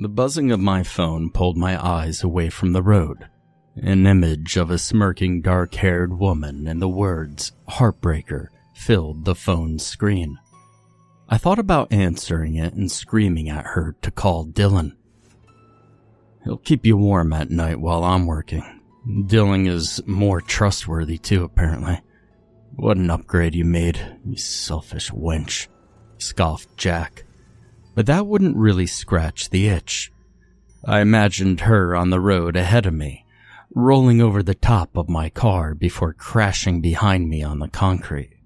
The buzzing of my phone pulled my eyes away from the road. An image of a smirking dark haired woman and the words Heartbreaker filled the phone's screen. I thought about answering it and screaming at her to call Dylan. He'll keep you warm at night while I'm working. Dylan is more trustworthy too, apparently. What an upgrade you made, you selfish wench, scoffed Jack. But that wouldn't really scratch the itch. I imagined her on the road ahead of me, rolling over the top of my car before crashing behind me on the concrete.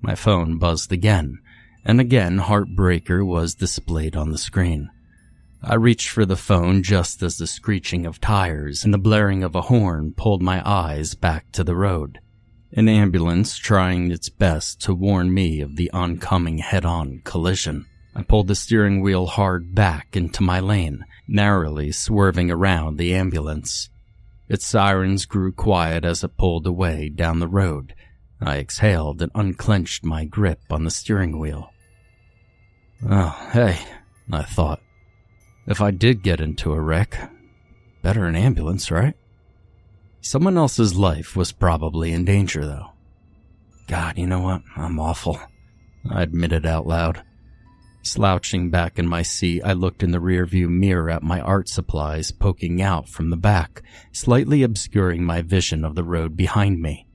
My phone buzzed again, and again Heartbreaker was displayed on the screen. I reached for the phone just as the screeching of tires and the blaring of a horn pulled my eyes back to the road. An ambulance trying its best to warn me of the oncoming head-on collision. I pulled the steering wheel hard back into my lane, narrowly swerving around the ambulance. Its sirens grew quiet as it pulled away down the road. I exhaled and unclenched my grip on the steering wheel. Oh, hey, I thought. If I did get into a wreck, better an ambulance, right? Someone else's life was probably in danger, though. God, you know what? I'm awful. I admitted out loud. Slouching back in my seat, I looked in the rearview mirror at my art supplies poking out from the back, slightly obscuring my vision of the road behind me.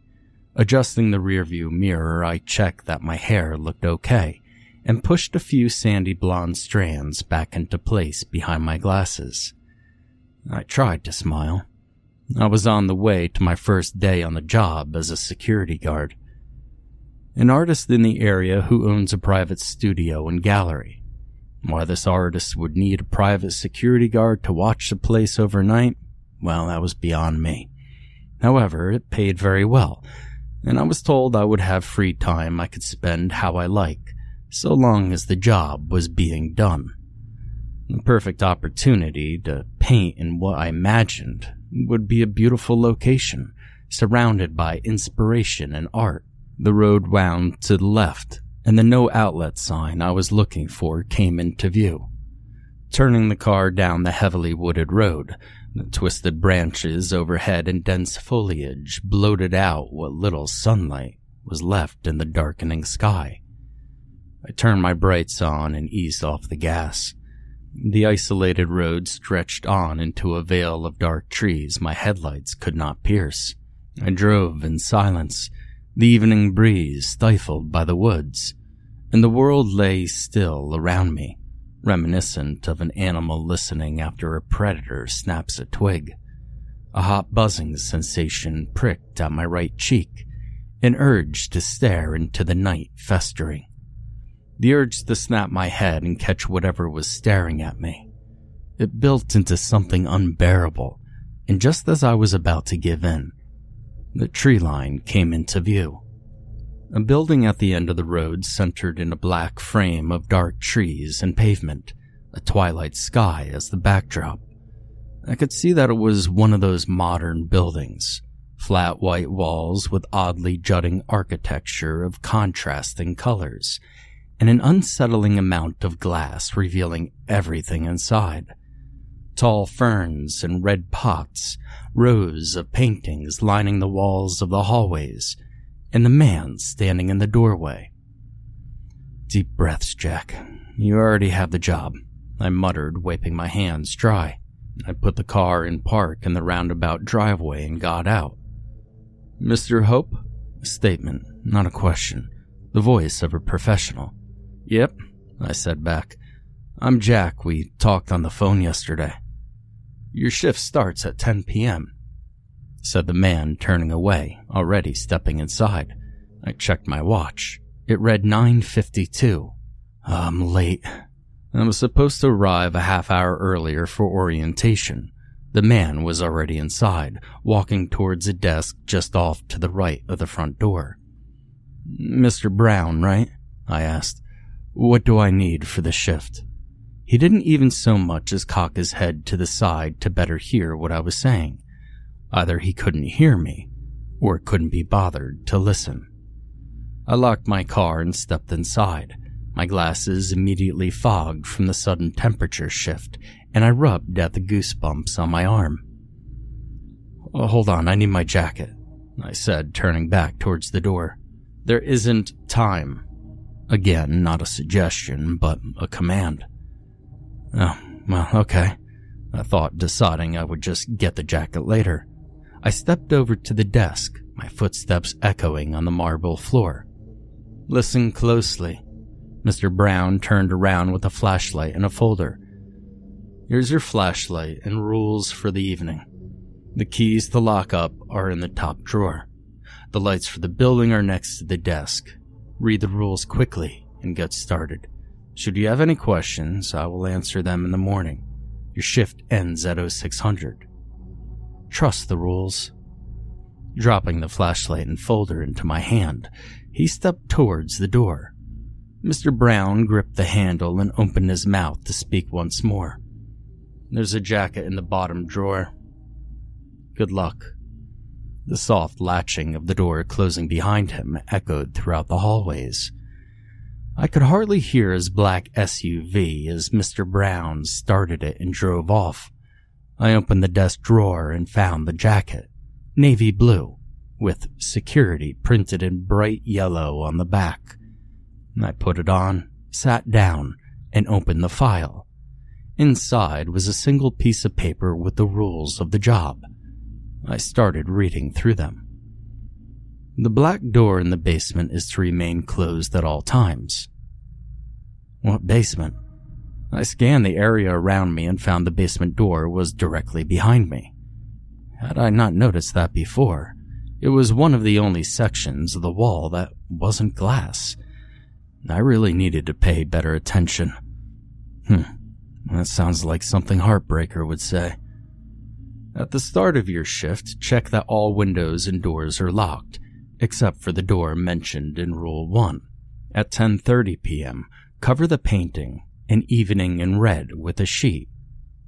Adjusting the rearview mirror, I checked that my hair looked okay and pushed a few sandy blonde strands back into place behind my glasses. I tried to smile. I was on the way to my first day on the job as a security guard. An artist in the area who owns a private studio and gallery. Why this artist would need a private security guard to watch the place overnight, well, that was beyond me. However, it paid very well, and I was told I would have free time I could spend how I like, so long as the job was being done. The perfect opportunity to paint in what I imagined would be a beautiful location, surrounded by inspiration and art. The road wound to the left, and the no outlet sign I was looking for came into view. Turning the car down the heavily wooded road, the twisted branches overhead and dense foliage bloated out what little sunlight was left in the darkening sky. I turned my brights on and eased off the gas. The isolated road stretched on into a veil of dark trees my headlights could not pierce. I drove in silence, the evening breeze stifled by the woods, and the world lay still around me, reminiscent of an animal listening after a predator snaps a twig. A hot buzzing sensation pricked at my right cheek, an urge to stare into the night festering the urge to snap my head and catch whatever was staring at me. It built into something unbearable, and just as I was about to give in, the tree line came into view. A building at the end of the road centered in a black frame of dark trees and pavement, a twilight sky as the backdrop. I could see that it was one of those modern buildings, flat white walls with oddly jutting architecture of contrasting colors and an unsettling amount of glass revealing everything inside. Tall ferns and red pots, rows of paintings lining the walls of the hallways, and the man standing in the doorway. Deep breaths, Jack. You already have the job, I muttered, wiping my hands dry. I put the car in park in the roundabout driveway and got out. Mr. Hope? A statement, not a question. The voice of a professional. Yep, I said back. I'm Jack. We talked on the phone yesterday. Your shift starts at 10 p.m., said the man, turning away, already stepping inside. I checked my watch. It read 9.52. I'm late. I was supposed to arrive a half hour earlier for orientation. The man was already inside, walking towards a desk just off to the right of the front door. Mr. Brown, right? I asked. What do I need for the shift? He didn't even so much as cock his head to the side to better hear what I was saying. Either he couldn't hear me, or couldn't be bothered to listen. I locked my car and stepped inside, my glasses immediately fogged from the sudden temperature shift, and I rubbed at the goosebumps on my arm. Oh, hold on, I need my jacket, I said, turning back towards the door. There isn't time. Again, not a suggestion, but a command. Oh, well, okay. I thought, deciding I would just get the jacket later. I stepped over to the desk, my footsteps echoing on the marble floor. Listen closely. Mr. Brown turned around with a flashlight and a folder. Here's your flashlight and rules for the evening. The keys to lock up are in the top drawer. The lights for the building are next to the desk. Read the rules quickly and get started. Should you have any questions, I will answer them in the morning. Your shift ends at 0600. Trust the rules. Dropping the flashlight and folder into my hand, he stepped towards the door. Mr. Brown gripped the handle and opened his mouth to speak once more. There's a jacket in the bottom drawer. Good luck. The soft latching of the door closing behind him echoed throughout the hallways. I could hardly hear his black SUV as Mr. Brown started it and drove off. I opened the desk drawer and found the jacket, navy blue, with security printed in bright yellow on the back. I put it on, sat down, and opened the file. Inside was a single piece of paper with the rules of the job. I started reading through them. The black door in the basement is to remain closed at all times. What basement? I scanned the area around me and found the basement door was directly behind me. Had I not noticed that before, it was one of the only sections of the wall that wasn't glass. I really needed to pay better attention. Hmm, that sounds like something Heartbreaker would say. At the start of your shift, check that all windows and doors are locked except for the door mentioned in Rule 1. At 10:30 p.m., cover the painting an evening in red with a sheet,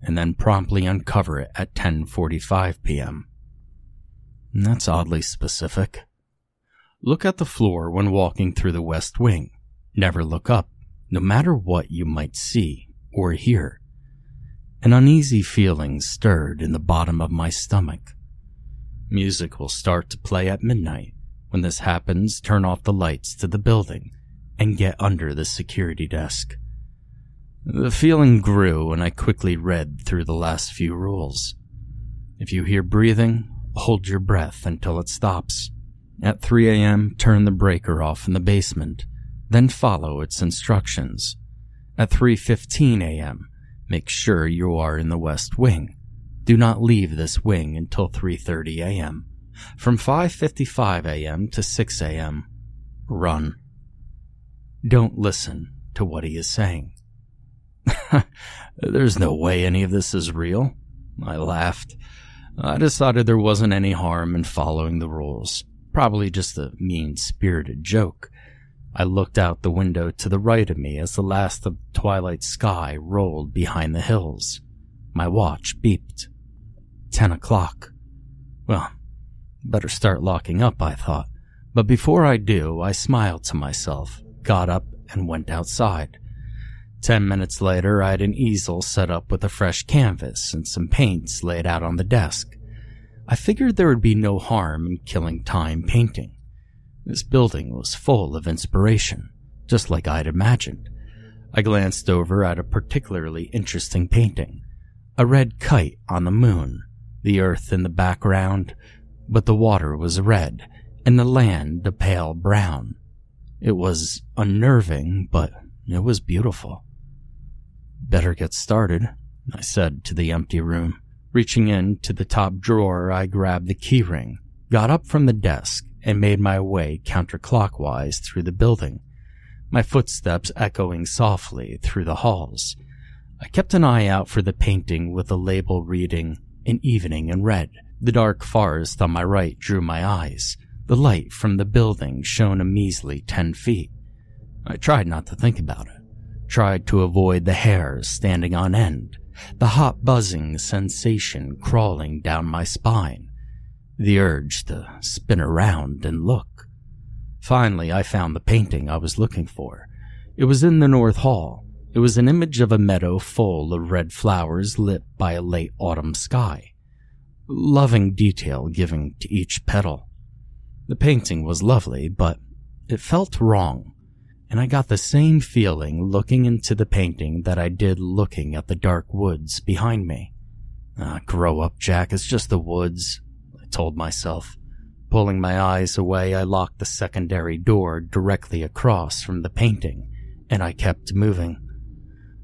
and then promptly uncover it at 10:45 p.m. That's oddly specific. Look at the floor when walking through the west wing. Never look up, no matter what you might see or hear. An uneasy feeling stirred in the bottom of my stomach. Music will start to play at midnight, when this happens, turn off the lights to the building and get under the security desk. The feeling grew and I quickly read through the last few rules. If you hear breathing, hold your breath until it stops. At 3 a.m., turn the breaker off in the basement, then follow its instructions. At 3:15 a.m., make sure you are in the west wing. Do not leave this wing until 3:30 a.m. From 5:55 a.m. to 6 a.m., run. Don't listen to what he is saying. There's no way any of this is real. I laughed. I decided there wasn't any harm in following the rules. Probably just a mean spirited joke. I looked out the window to the right of me as the last of twilight sky rolled behind the hills. My watch beeped. Ten o'clock. Well, Better start locking up, I thought. But before I do, I smiled to myself, got up, and went outside. Ten minutes later, I had an easel set up with a fresh canvas and some paints laid out on the desk. I figured there would be no harm in killing time painting. This building was full of inspiration, just like I'd imagined. I glanced over at a particularly interesting painting a red kite on the moon, the earth in the background, but the water was red and the land a pale brown. It was unnerving, but it was beautiful. Better get started, I said to the empty room. Reaching in to the top drawer, I grabbed the keyring, got up from the desk, and made my way counterclockwise through the building, my footsteps echoing softly through the halls. I kept an eye out for the painting with the label reading, An Evening in Red. The dark forest on my right drew my eyes. The light from the building shone a measly ten feet. I tried not to think about it, tried to avoid the hairs standing on end, the hot buzzing sensation crawling down my spine, the urge to spin around and look. Finally, I found the painting I was looking for. It was in the North Hall. It was an image of a meadow full of red flowers lit by a late autumn sky. Loving detail given to each petal. The painting was lovely, but it felt wrong, and I got the same feeling looking into the painting that I did looking at the dark woods behind me. Ah, grow up, Jack, it's just the woods, I told myself. Pulling my eyes away, I locked the secondary door directly across from the painting, and I kept moving.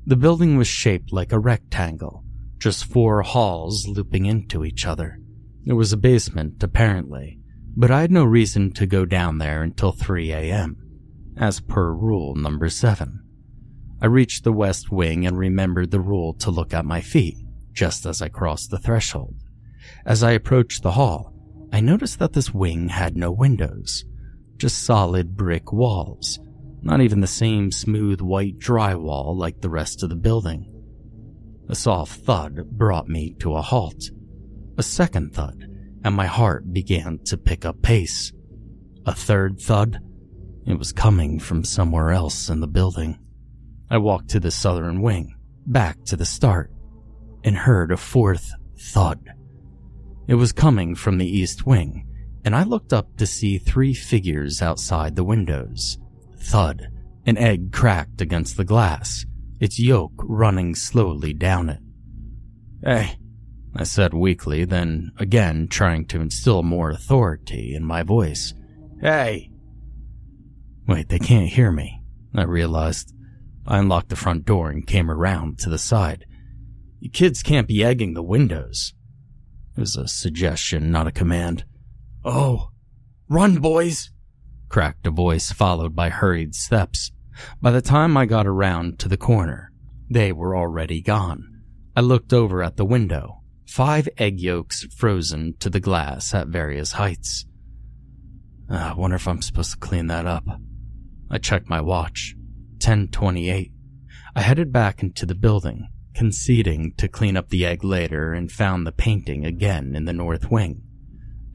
The building was shaped like a rectangle, just four halls looping into each other. There was a basement, apparently, but I had no reason to go down there until 3 a.m., as per rule number 7. I reached the west wing and remembered the rule to look at my feet just as I crossed the threshold. As I approached the hall, I noticed that this wing had no windows, just solid brick walls, not even the same smooth white drywall like the rest of the building. A soft thud brought me to a halt. A second thud, and my heart began to pick up pace. A third thud. It was coming from somewhere else in the building. I walked to the southern wing, back to the start, and heard a fourth thud. It was coming from the east wing, and I looked up to see three figures outside the windows. Thud. An egg cracked against the glass, its yolk running slowly down it. Hey, I said weakly, then again trying to instill more authority in my voice. Hey! Wait, they can't hear me, I realized. I unlocked the front door and came around to the side. You kids can't be egging the windows. It was a suggestion, not a command. Oh, run, boys! cracked a voice, followed by hurried steps. By the time I got around to the corner, they were already gone. I looked over at the window five egg yolks frozen to the glass at various heights. Ah, I wonder if I'm supposed to clean that up. I checked my watch. 1028. I headed back into the building, conceding to clean up the egg later and found the painting again in the north wing.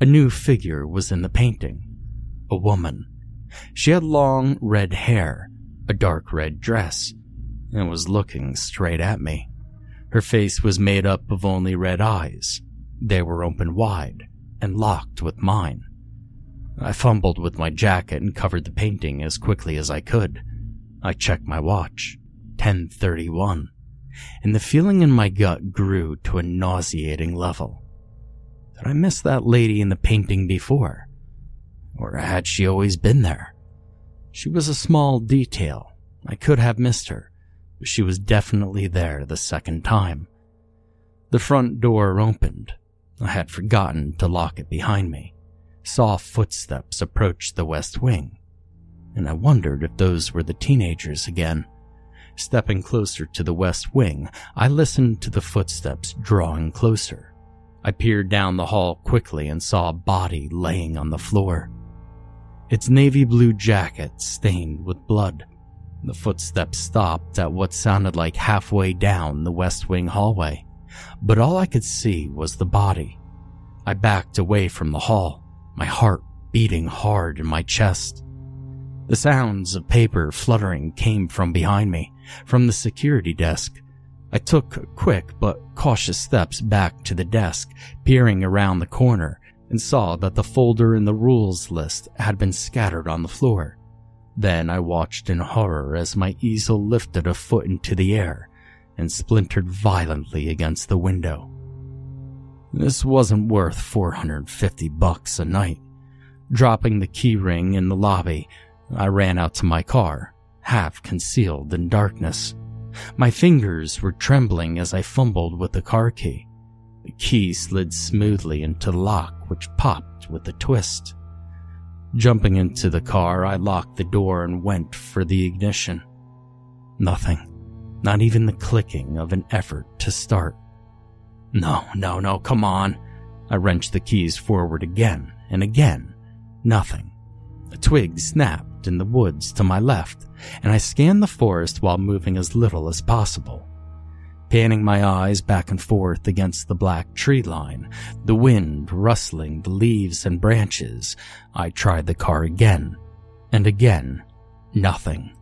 A new figure was in the painting. A woman. She had long red hair, a dark red dress, and was looking straight at me. Her face was made up of only red eyes. They were open wide and locked with mine. I fumbled with my jacket and covered the painting as quickly as I could. I checked my watch. 1031. And the feeling in my gut grew to a nauseating level. Did I miss that lady in the painting before? Or had she always been there? She was a small detail. I could have missed her she was definitely there the second time. The front door opened. I had forgotten to lock it behind me. Soft footsteps approached the west wing, and I wondered if those were the teenagers again. Stepping closer to the west wing, I listened to the footsteps drawing closer. I peered down the hall quickly and saw a body laying on the floor. Its navy blue jacket stained with blood. The footsteps stopped at what sounded like halfway down the West Wing hallway, but all I could see was the body. I backed away from the hall, my heart beating hard in my chest. The sounds of paper fluttering came from behind me, from the security desk. I took quick but cautious steps back to the desk, peering around the corner, and saw that the folder in the rules list had been scattered on the floor. Then I watched in horror as my easel lifted a foot into the air and splintered violently against the window. This wasn't worth 450 bucks a night. Dropping the keyring in the lobby, I ran out to my car, half concealed in darkness. My fingers were trembling as I fumbled with the car key. The key slid smoothly into the lock, which popped with a twist. Jumping into the car, I locked the door and went for the ignition. Nothing. Not even the clicking of an effort to start. No, no, no, come on. I wrenched the keys forward again and again. Nothing. A twig snapped in the woods to my left, and I scanned the forest while moving as little as possible. Panning my eyes back and forth against the black tree line, the wind rustling the leaves and branches, I tried the car again. And again, nothing.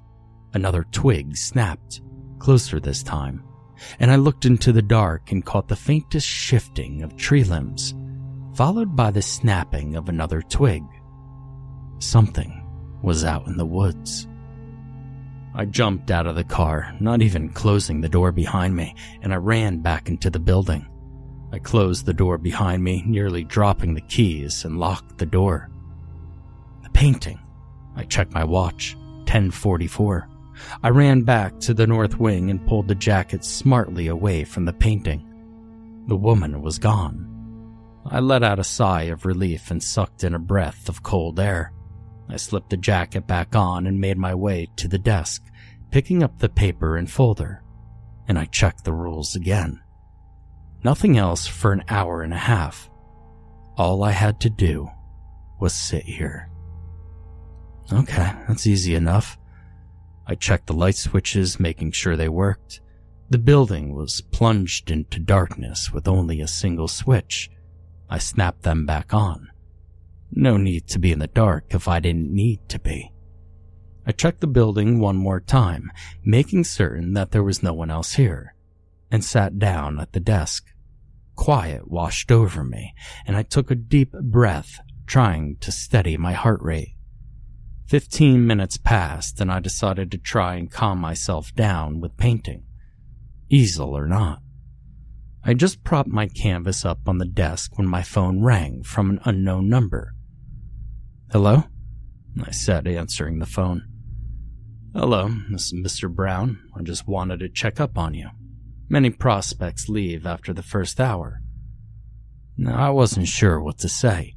Another twig snapped, closer this time, and I looked into the dark and caught the faintest shifting of tree limbs, followed by the snapping of another twig. Something was out in the woods. I jumped out of the car, not even closing the door behind me, and I ran back into the building. I closed the door behind me, nearly dropping the keys, and locked the door. The painting. I checked my watch. 1044. I ran back to the north wing and pulled the jacket smartly away from the painting. The woman was gone. I let out a sigh of relief and sucked in a breath of cold air. I slipped the jacket back on and made my way to the desk, picking up the paper and folder. And I checked the rules again. Nothing else for an hour and a half. All I had to do was sit here. Okay, that's easy enough. I checked the light switches, making sure they worked. The building was plunged into darkness with only a single switch. I snapped them back on. No need to be in the dark if I didn't need to be. I checked the building one more time, making certain that there was no one else here, and sat down at the desk. Quiet washed over me, and I took a deep breath, trying to steady my heart rate. Fifteen minutes passed, and I decided to try and calm myself down with painting. Easel or not. I just propped my canvas up on the desk when my phone rang from an unknown number. Hello? I said, answering the phone. Hello, this is Mr. Brown. I just wanted to check up on you. Many prospects leave after the first hour. Now, I wasn't sure what to say.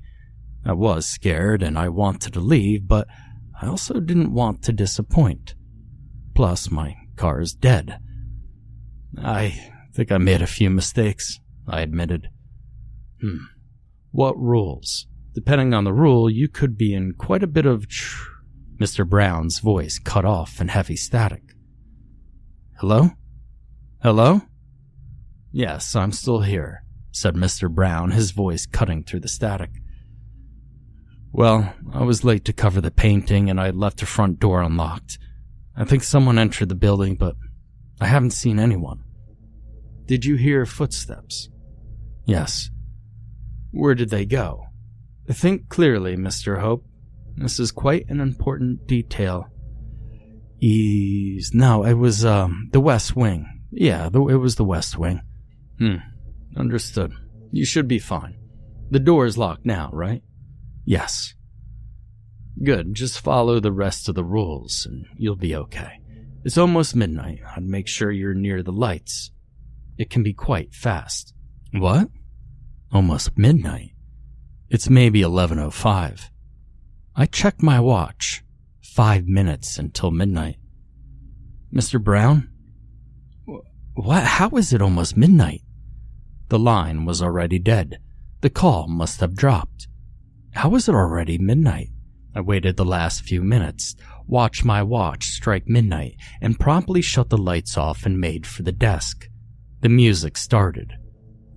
I was scared and I wanted to leave, but I also didn't want to disappoint. Plus, my car is dead. I think I made a few mistakes, I admitted. Hmm. What rules? Depending on the rule, you could be in quite a bit of tr- Mr. Brown's voice cut off in heavy static. Hello? Hello? Yes, I'm still here, said Mr. Brown, his voice cutting through the static. Well, I was late to cover the painting and I left the front door unlocked. I think someone entered the building, but I haven't seen anyone. Did you hear footsteps? Yes. Where did they go? Think clearly, Mr. Hope. This is quite an important detail. Ease. No, it was, um, the West Wing. Yeah, the, it was the West Wing. Hmm. Understood. You should be fine. The door is locked now, right? Yes. Good. Just follow the rest of the rules and you'll be okay. It's almost midnight. I'd make sure you're near the lights. It can be quite fast. What? Almost midnight? It's maybe 11.05. I checked my watch. Five minutes until midnight. Mr. Brown? What? How is it almost midnight? The line was already dead. The call must have dropped. How is it already midnight? I waited the last few minutes, watched my watch strike midnight, and promptly shut the lights off and made for the desk. The music started.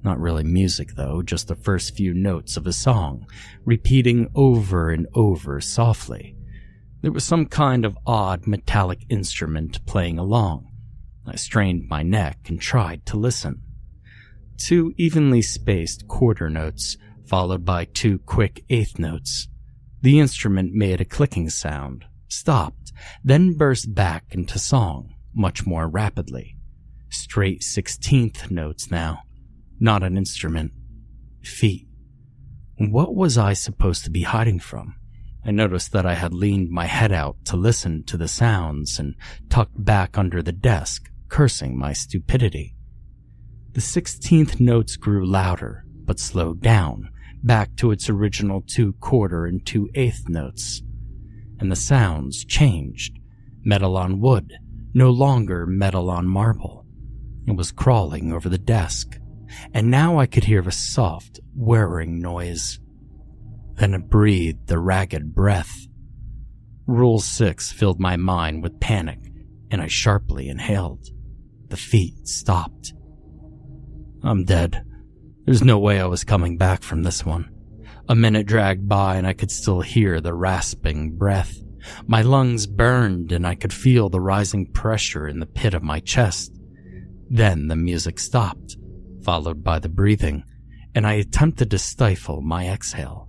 Not really music, though, just the first few notes of a song, repeating over and over softly. There was some kind of odd metallic instrument playing along. I strained my neck and tried to listen. Two evenly spaced quarter notes, followed by two quick eighth notes. The instrument made a clicking sound, stopped, then burst back into song much more rapidly. Straight sixteenth notes now. Not an instrument. Feet. What was I supposed to be hiding from? I noticed that I had leaned my head out to listen to the sounds and tucked back under the desk, cursing my stupidity. The sixteenth notes grew louder, but slowed down, back to its original two quarter and two eighth notes. And the sounds changed. Metal on wood, no longer metal on marble. It was crawling over the desk, and now I could hear a soft, whirring noise. Then it breathed a ragged breath. Rule 6 filled my mind with panic, and I sharply inhaled. The feet stopped. I'm dead. There's no way I was coming back from this one. A minute dragged by and I could still hear the rasping breath. My lungs burned and I could feel the rising pressure in the pit of my chest. Then the music stopped, followed by the breathing, and I attempted to stifle my exhale.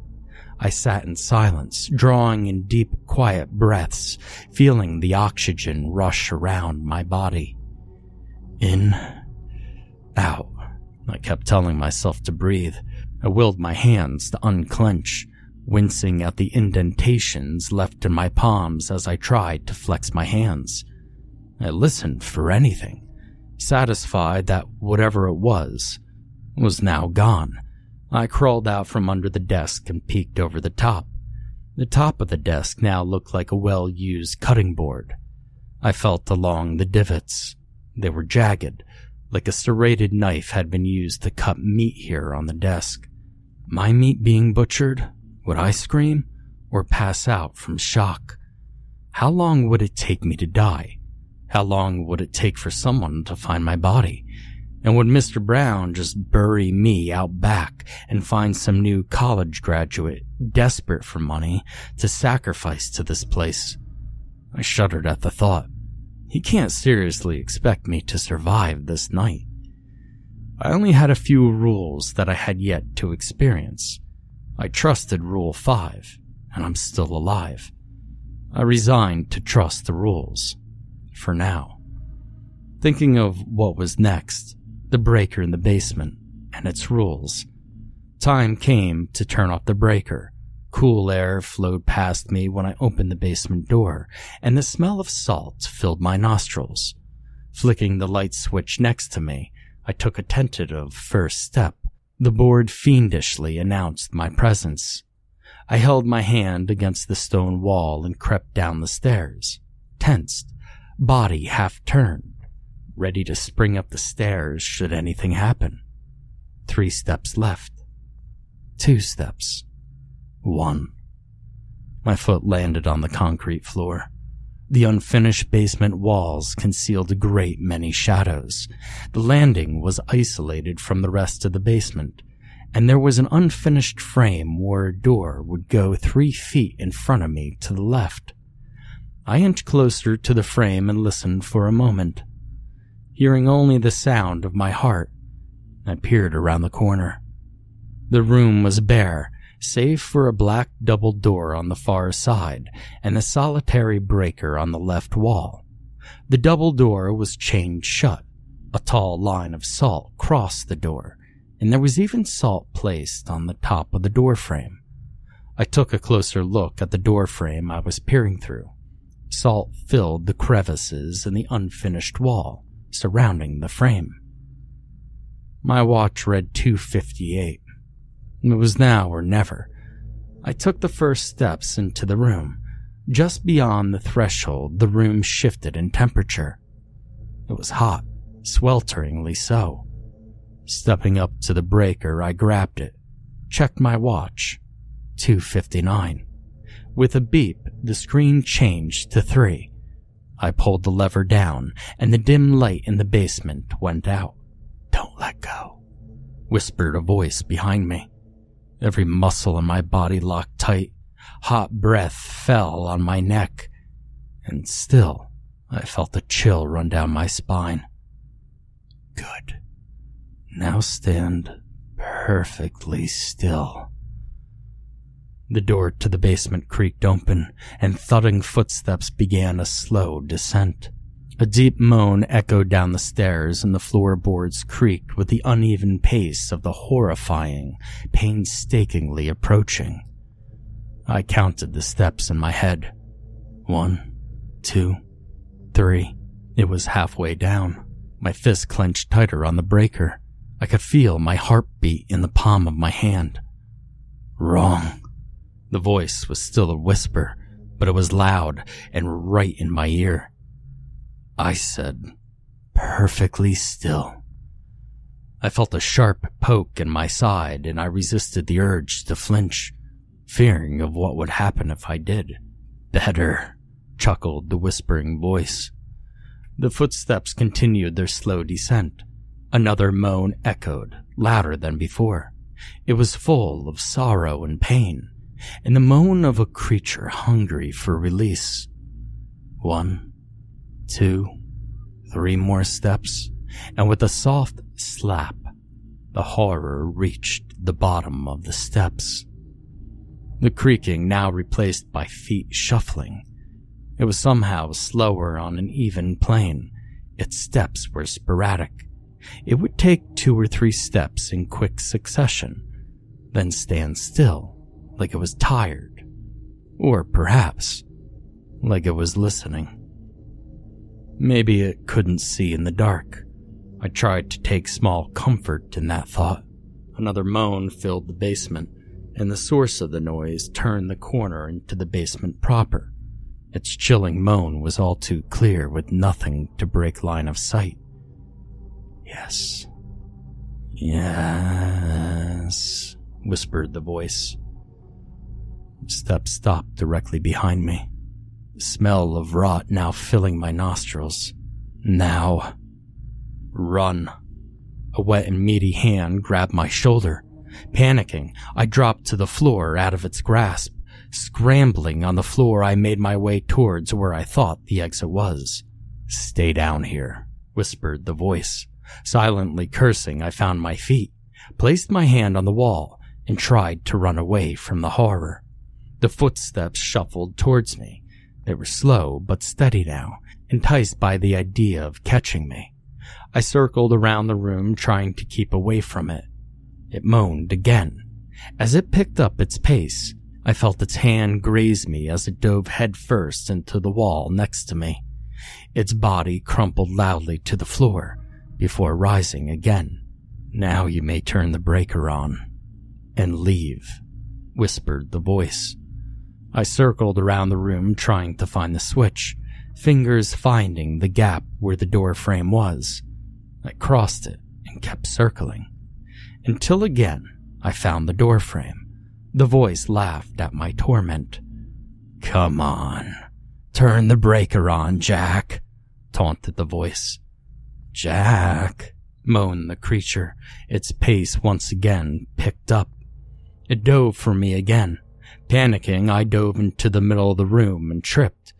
I sat in silence, drawing in deep, quiet breaths, feeling the oxygen rush around my body. In, out. I kept telling myself to breathe. I willed my hands to unclench, wincing at the indentations left in my palms as I tried to flex my hands. I listened for anything, satisfied that whatever it was was now gone I crawled out from under the desk and peeked over the top. The top of the desk now looked like a well used cutting board. I felt along the divots. They were jagged, like a serrated knife had been used to cut meat here on the desk. My meat being butchered? Would I scream or pass out from shock? How long would it take me to die? How long would it take for someone to find my body? And would Mr. Brown just bury me out back and find some new college graduate desperate for money to sacrifice to this place? I shuddered at the thought. He can't seriously expect me to survive this night. I only had a few rules that I had yet to experience. I trusted Rule 5, and I'm still alive. I resigned to trust the rules. For now. Thinking of what was next, the breaker in the basement, and its rules. Time came to turn off the breaker. Cool air flowed past me when I opened the basement door, and the smell of salt filled my nostrils. Flicking the light switch next to me, I took a tentative first step. The board fiendishly announced my presence. I held my hand against the stone wall and crept down the stairs, tensed, body half turned ready to spring up the stairs should anything happen. Three steps left. Two steps. One. My foot landed on the concrete floor. The unfinished basement walls concealed a great many shadows. The landing was isolated from the rest of the basement, and there was an unfinished frame where a door would go three feet in front of me to the left. I inched closer to the frame and listened for a moment hearing only the sound of my heart. I peered around the corner. The room was bare, save for a black double door on the far side and a solitary breaker on the left wall. The double door was chained shut. A tall line of salt crossed the door, and there was even salt placed on the top of the door frame. I took a closer look at the door frame I was peering through. Salt filled the crevices in the unfinished wall surrounding the frame. My watch read 258. It was now or never. I took the first steps into the room. Just beyond the threshold, the room shifted in temperature. It was hot, swelteringly so. Stepping up to the breaker, I grabbed it, checked my watch. 259. With a beep, the screen changed to 3. I pulled the lever down, and the dim light in the basement went out. Don't let go, whispered a voice behind me. Every muscle in my body locked tight. Hot breath fell on my neck, and still I felt a chill run down my spine. Good. Now stand perfectly still. The door to the basement creaked open, and thudding footsteps began a slow descent. A deep moan echoed down the stairs, and the floorboards creaked with the uneven pace of the horrifying, painstakingly approaching. I counted the steps in my head. One, two, three. It was halfway down. My fist clenched tighter on the breaker. I could feel my heartbeat in the palm of my hand. Wrong. The voice was still a whisper, but it was loud and right in my ear. I said, perfectly still. I felt a sharp poke in my side and I resisted the urge to flinch, fearing of what would happen if I did. Better, chuckled the whispering voice. The footsteps continued their slow descent. Another moan echoed, louder than before. It was full of sorrow and pain, and the moan of a creature hungry for release. One, two, three more steps, and with a soft slap, the horror reached the bottom of the steps. The creaking now replaced by feet shuffling. It was somehow slower on an even plane. Its steps were sporadic. It would take two or three steps in quick succession, then stand still, like it was tired. Or perhaps, like it was listening. Maybe it couldn't see in the dark. I tried to take small comfort in that thought. Another moan filled the basement, and the source of the noise turned the corner into the basement proper. Its chilling moan was all too clear with nothing to break line of sight. Yes. Yes, whispered the voice. Steps stopped directly behind me the smell of rot now filling my nostrils. Now. Run. A wet and meaty hand grabbed my shoulder. Panicking, I dropped to the floor out of its grasp. Scrambling on the floor, I made my way towards where I thought the exit was. Stay down here, whispered the voice. Silently cursing, I found my feet, placed my hand on the wall, and tried to run away from the horror. The footsteps shuffled towards me, they were slow but steady now, enticed by the idea of catching me. I circled around the room trying to keep away from it. It moaned again. As it picked up its pace, I felt its hand graze me as it dove headfirst into the wall next to me. Its body crumpled loudly to the floor before rising again. Now you may turn the breaker on and leave, whispered the voice. I circled around the room trying to find the switch, fingers finding the gap where the door frame was. I crossed it and kept circling. Until again, I found the door frame. The voice laughed at my torment. Come on, turn the breaker on, Jack, taunted the voice. Jack, moaned the creature, its pace once again picked up. It dove for me again. Panicking, I dove into the middle of the room and tripped.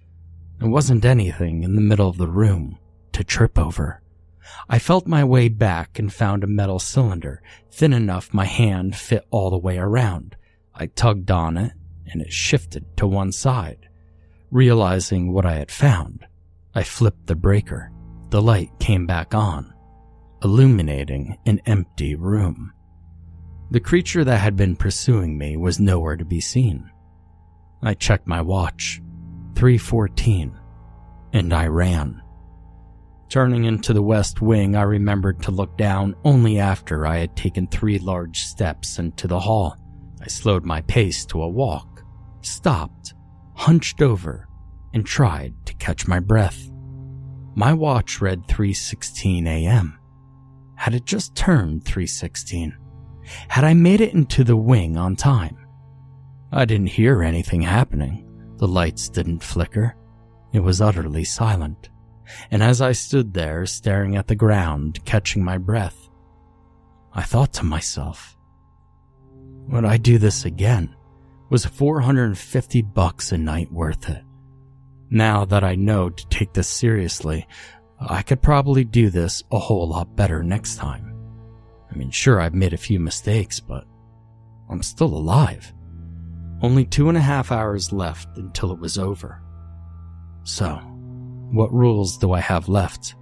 There wasn't anything in the middle of the room to trip over. I felt my way back and found a metal cylinder, thin enough my hand fit all the way around. I tugged on it, and it shifted to one side. Realizing what I had found, I flipped the breaker. The light came back on, illuminating an empty room. The creature that had been pursuing me was nowhere to be seen. I checked my watch. 314. And I ran. Turning into the west wing, I remembered to look down only after I had taken three large steps into the hall. I slowed my pace to a walk, stopped, hunched over, and tried to catch my breath. My watch read 3:16 a.m. Had it just turned 3:16? Had I made it into the wing on time? I didn't hear anything happening. The lights didn't flicker. It was utterly silent. And as I stood there staring at the ground, catching my breath, I thought to myself, would I do this again? Was 450 bucks a night worth it? Now that I know to take this seriously, I could probably do this a whole lot better next time. I mean, sure, I've made a few mistakes, but I'm still alive. Only two and a half hours left until it was over. So, what rules do I have left?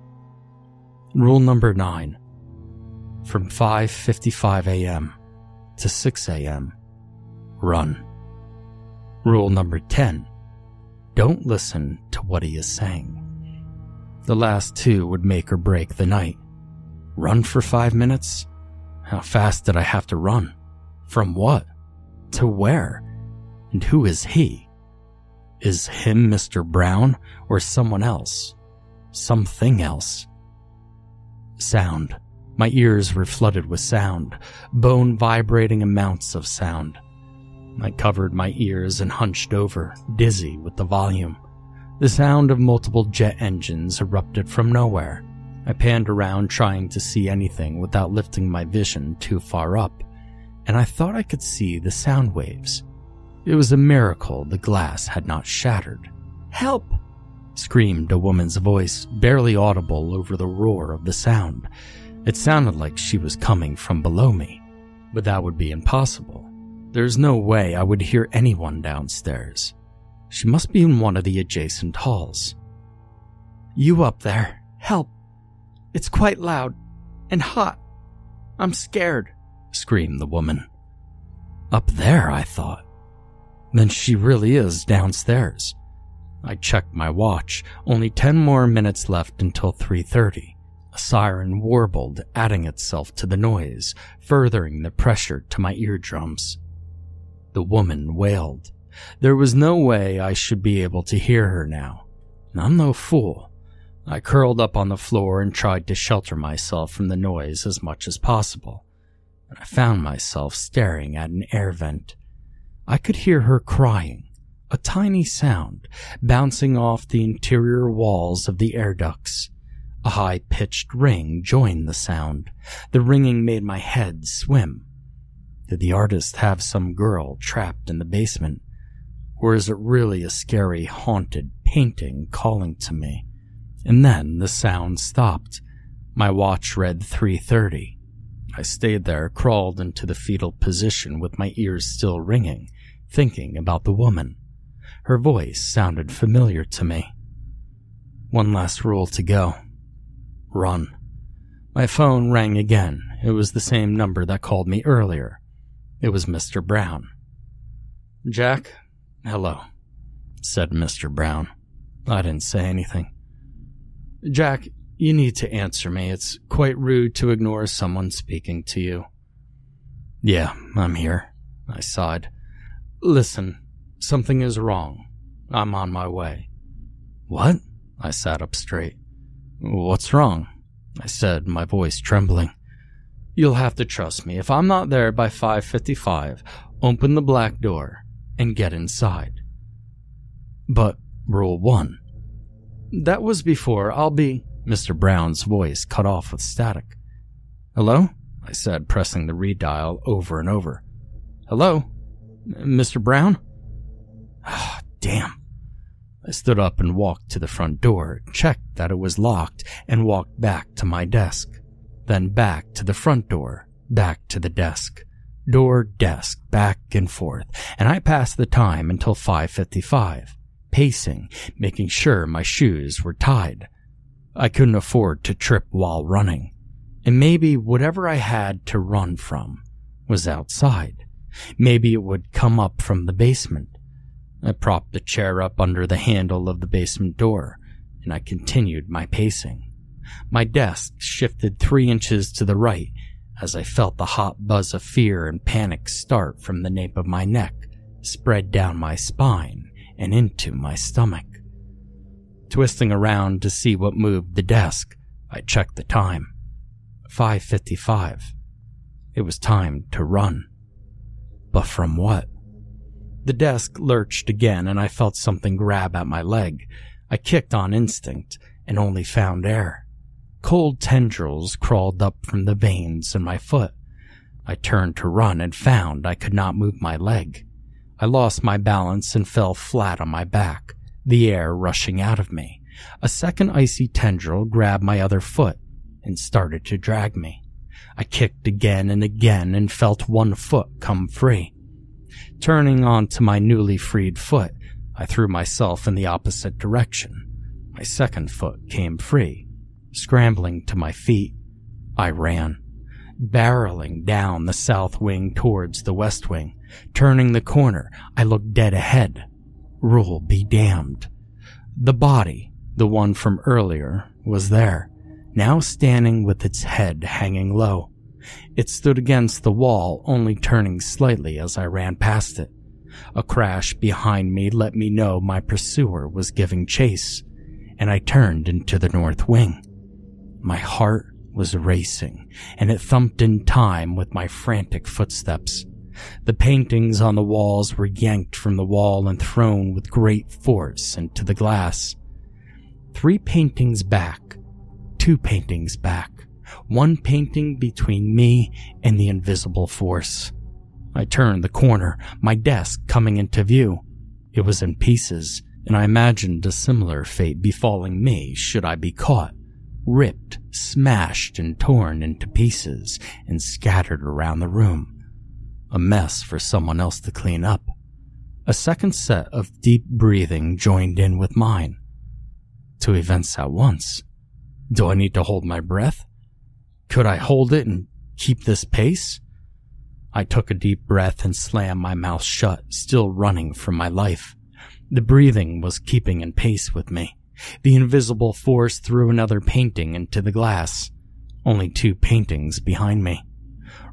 Rule number 9. From 5:55 a.m. to 6 a.m. Run. Rule number 10. Don't listen to what he is saying. The last two would make or break the night. Run for five minutes? How fast did I have to run? From what? To where? And who is he? Is him Mr. Brown or someone else? Something else? Sound. My ears were flooded with sound, bone vibrating amounts of sound. I covered my ears and hunched over, dizzy with the volume. The sound of multiple jet engines erupted from nowhere. I panned around trying to see anything without lifting my vision too far up, and I thought I could see the sound waves. It was a miracle the glass had not shattered. Help! screamed a woman's voice, barely audible over the roar of the sound. It sounded like she was coming from below me, but that would be impossible. There's no way I would hear anyone downstairs. She must be in one of the adjacent halls. You up there, help! It's quite loud and hot. I'm scared, screamed the woman. Up there, I thought. Then she really is downstairs. I checked my watch, only 10 more minutes left until 3:30. A siren warbled, adding itself to the noise, furthering the pressure to my eardrums. The woman wailed. There was no way I should be able to hear her now. I'm no fool. I curled up on the floor and tried to shelter myself from the noise as much as possible. And I found myself staring at an air vent. I could hear her crying, a tiny sound bouncing off the interior walls of the air ducts. A high pitched ring joined the sound. The ringing made my head swim. Did the artist have some girl trapped in the basement? Or is it really a scary, haunted painting calling to me? And then the sound stopped. My watch read 3:30. I stayed there, crawled into the fetal position with my ears still ringing, thinking about the woman. Her voice sounded familiar to me. One last rule to go. Run. My phone rang again. It was the same number that called me earlier. It was Mr. Brown. Jack, hello, said Mr. Brown. I didn't say anything. Jack, you need to answer me. It's quite rude to ignore someone speaking to you. Yeah, I'm here, I sighed. Listen, something is wrong. I'm on my way. What? I sat up straight. What's wrong? I said, my voice trembling. You'll have to trust me. If I'm not there by 5:55, open the black door and get inside. But rule 1. That was before I'll be Mr. Brown's voice cut off with static. Hello? I said, pressing the redial over and over. Hello? Mr. Brown? Ah, damn. I stood up and walked to the front door, checked that it was locked, and walked back to my desk. Then back to the front door, back to the desk. Door, desk, back and forth, and I passed the time until 5.55, pacing, making sure my shoes were tied. I couldn't afford to trip while running, and maybe whatever I had to run from was outside. Maybe it would come up from the basement. I propped the chair up under the handle of the basement door, and I continued my pacing. My desk shifted three inches to the right as I felt the hot buzz of fear and panic start from the nape of my neck, spread down my spine and into my stomach. Twisting around to see what moved the desk, I checked the time. 5.55. It was time to run. But from what? The desk lurched again and I felt something grab at my leg. I kicked on instinct and only found air. Cold tendrils crawled up from the veins in my foot. I turned to run and found I could not move my leg. I lost my balance and fell flat on my back, the air rushing out of me. A second icy tendril grabbed my other foot and started to drag me. I kicked again and again and felt one foot come free. Turning onto my newly freed foot, I threw myself in the opposite direction. My second foot came free. Scrambling to my feet, I ran, barreling down the south wing towards the west wing. Turning the corner, I looked dead ahead. Rule be damned. The body, the one from earlier, was there, now standing with its head hanging low. It stood against the wall, only turning slightly as I ran past it. A crash behind me let me know my pursuer was giving chase, and I turned into the north wing. My heart was racing, and it thumped in time with my frantic footsteps. The paintings on the walls were yanked from the wall and thrown with great force into the glass. Three paintings back, two paintings back, one painting between me and the invisible force. I turned the corner, my desk coming into view. It was in pieces, and I imagined a similar fate befalling me should I be caught, ripped, smashed, and torn into pieces and scattered around the room. A mess for someone else to clean up. A second set of deep breathing joined in with mine. Two events at once. Do I need to hold my breath? Could I hold it and keep this pace? I took a deep breath and slammed my mouth shut, still running for my life. The breathing was keeping in pace with me. The invisible force threw another painting into the glass. Only two paintings behind me.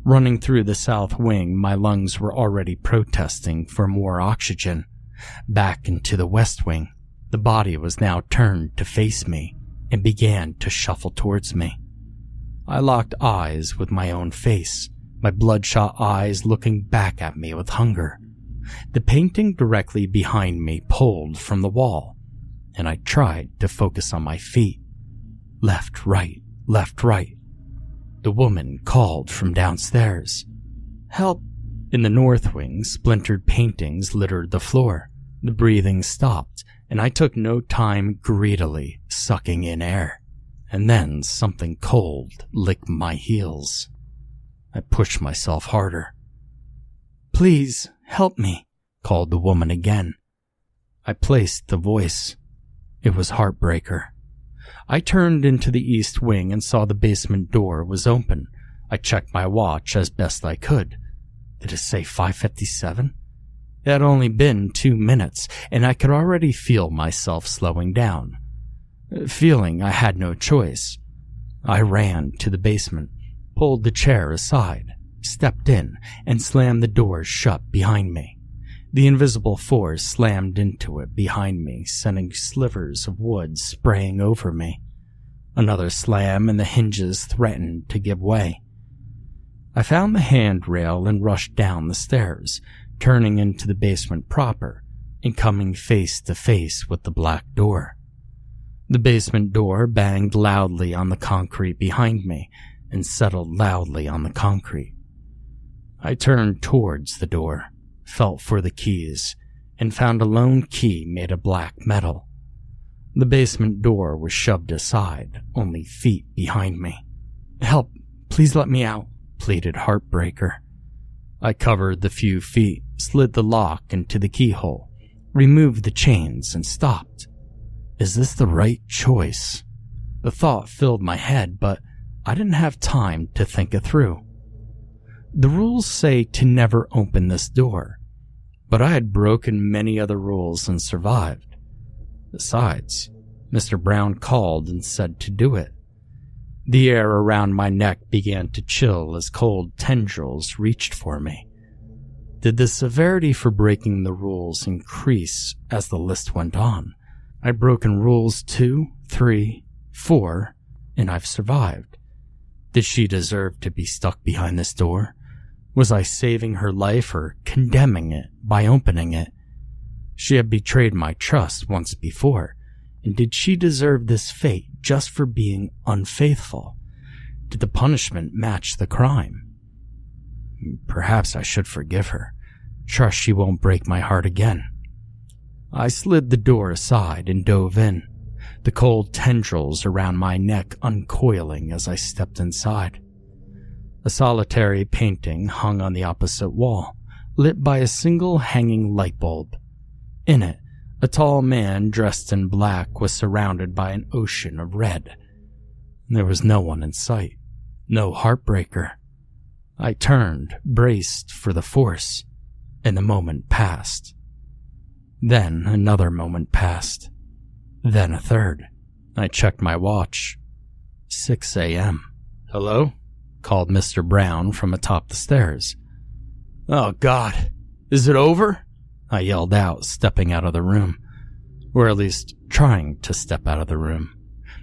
Running through the south wing, my lungs were already protesting for more oxygen. Back into the west wing, the body was now turned to face me and began to shuffle towards me. I locked eyes with my own face, my bloodshot eyes looking back at me with hunger. The painting directly behind me pulled from the wall, and I tried to focus on my feet. Left, right, left, right. The woman called from downstairs. Help! In the north wing, splintered paintings littered the floor. The breathing stopped, and I took no time greedily sucking in air. And then something cold licked my heels. I pushed myself harder. Please, help me, called the woman again. I placed the voice. It was Heartbreaker. I turned into the east wing and saw the basement door was open. I checked my watch as best I could. Did it say 557? It had only been two minutes, and I could already feel myself slowing down. Feeling I had no choice, I ran to the basement, pulled the chair aside, stepped in, and slammed the doors shut behind me. The invisible force slammed into it behind me, sending slivers of wood spraying over me. Another slam and the hinges threatened to give way. I found the handrail and rushed down the stairs, turning into the basement proper and coming face to face with the black door. The basement door banged loudly on the concrete behind me and settled loudly on the concrete. I turned towards the door felt for the keys, and found a lone key made of black metal. The basement door was shoved aside, only feet behind me. Help, please let me out, pleaded Heartbreaker. I covered the few feet, slid the lock into the keyhole, removed the chains, and stopped. Is this the right choice? The thought filled my head, but I didn't have time to think it through. The rules say to never open this door, but I had broken many other rules and survived. Besides, Mr. Brown called and said to do it. The air around my neck began to chill as cold tendrils reached for me. Did the severity for breaking the rules increase as the list went on? I'd broken rules two, three, four, and I've survived. Did she deserve to be stuck behind this door? Was I saving her life or condemning it by opening it? She had betrayed my trust once before, and did she deserve this fate just for being unfaithful? Did the punishment match the crime? Perhaps I should forgive her. Trust she won't break my heart again. I slid the door aside and dove in, the cold tendrils around my neck uncoiling as I stepped inside. A solitary painting hung on the opposite wall, lit by a single hanging light bulb. In it, a tall man dressed in black was surrounded by an ocean of red. There was no one in sight, no heartbreaker. I turned, braced for the force, and the moment passed. Then another moment passed. Then a third. I checked my watch. 6 a.m. Hello? Called Mr. Brown from atop the stairs. Oh, God. Is it over? I yelled out, stepping out of the room. Or at least trying to step out of the room.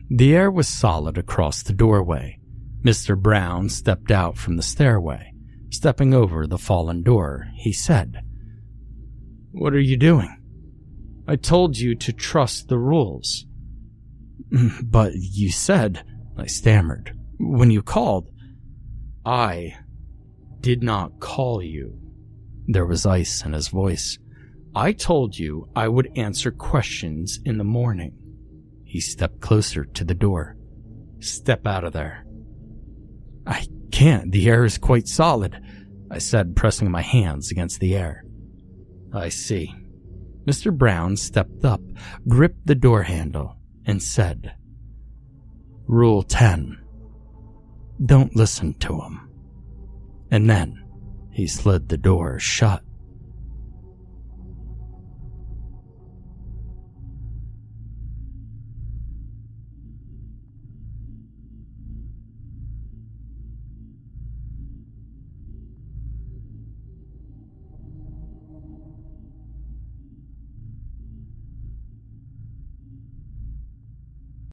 The air was solid across the doorway. Mr. Brown stepped out from the stairway. Stepping over the fallen door, he said, What are you doing? I told you to trust the rules. Mm, but you said, I stammered, when you called, I did not call you. There was ice in his voice. I told you I would answer questions in the morning. He stepped closer to the door. Step out of there. I can't. The air is quite solid, I said, pressing my hands against the air. I see. Mr. Brown stepped up, gripped the door handle, and said, Rule 10. Don't listen to him. And then he slid the door shut.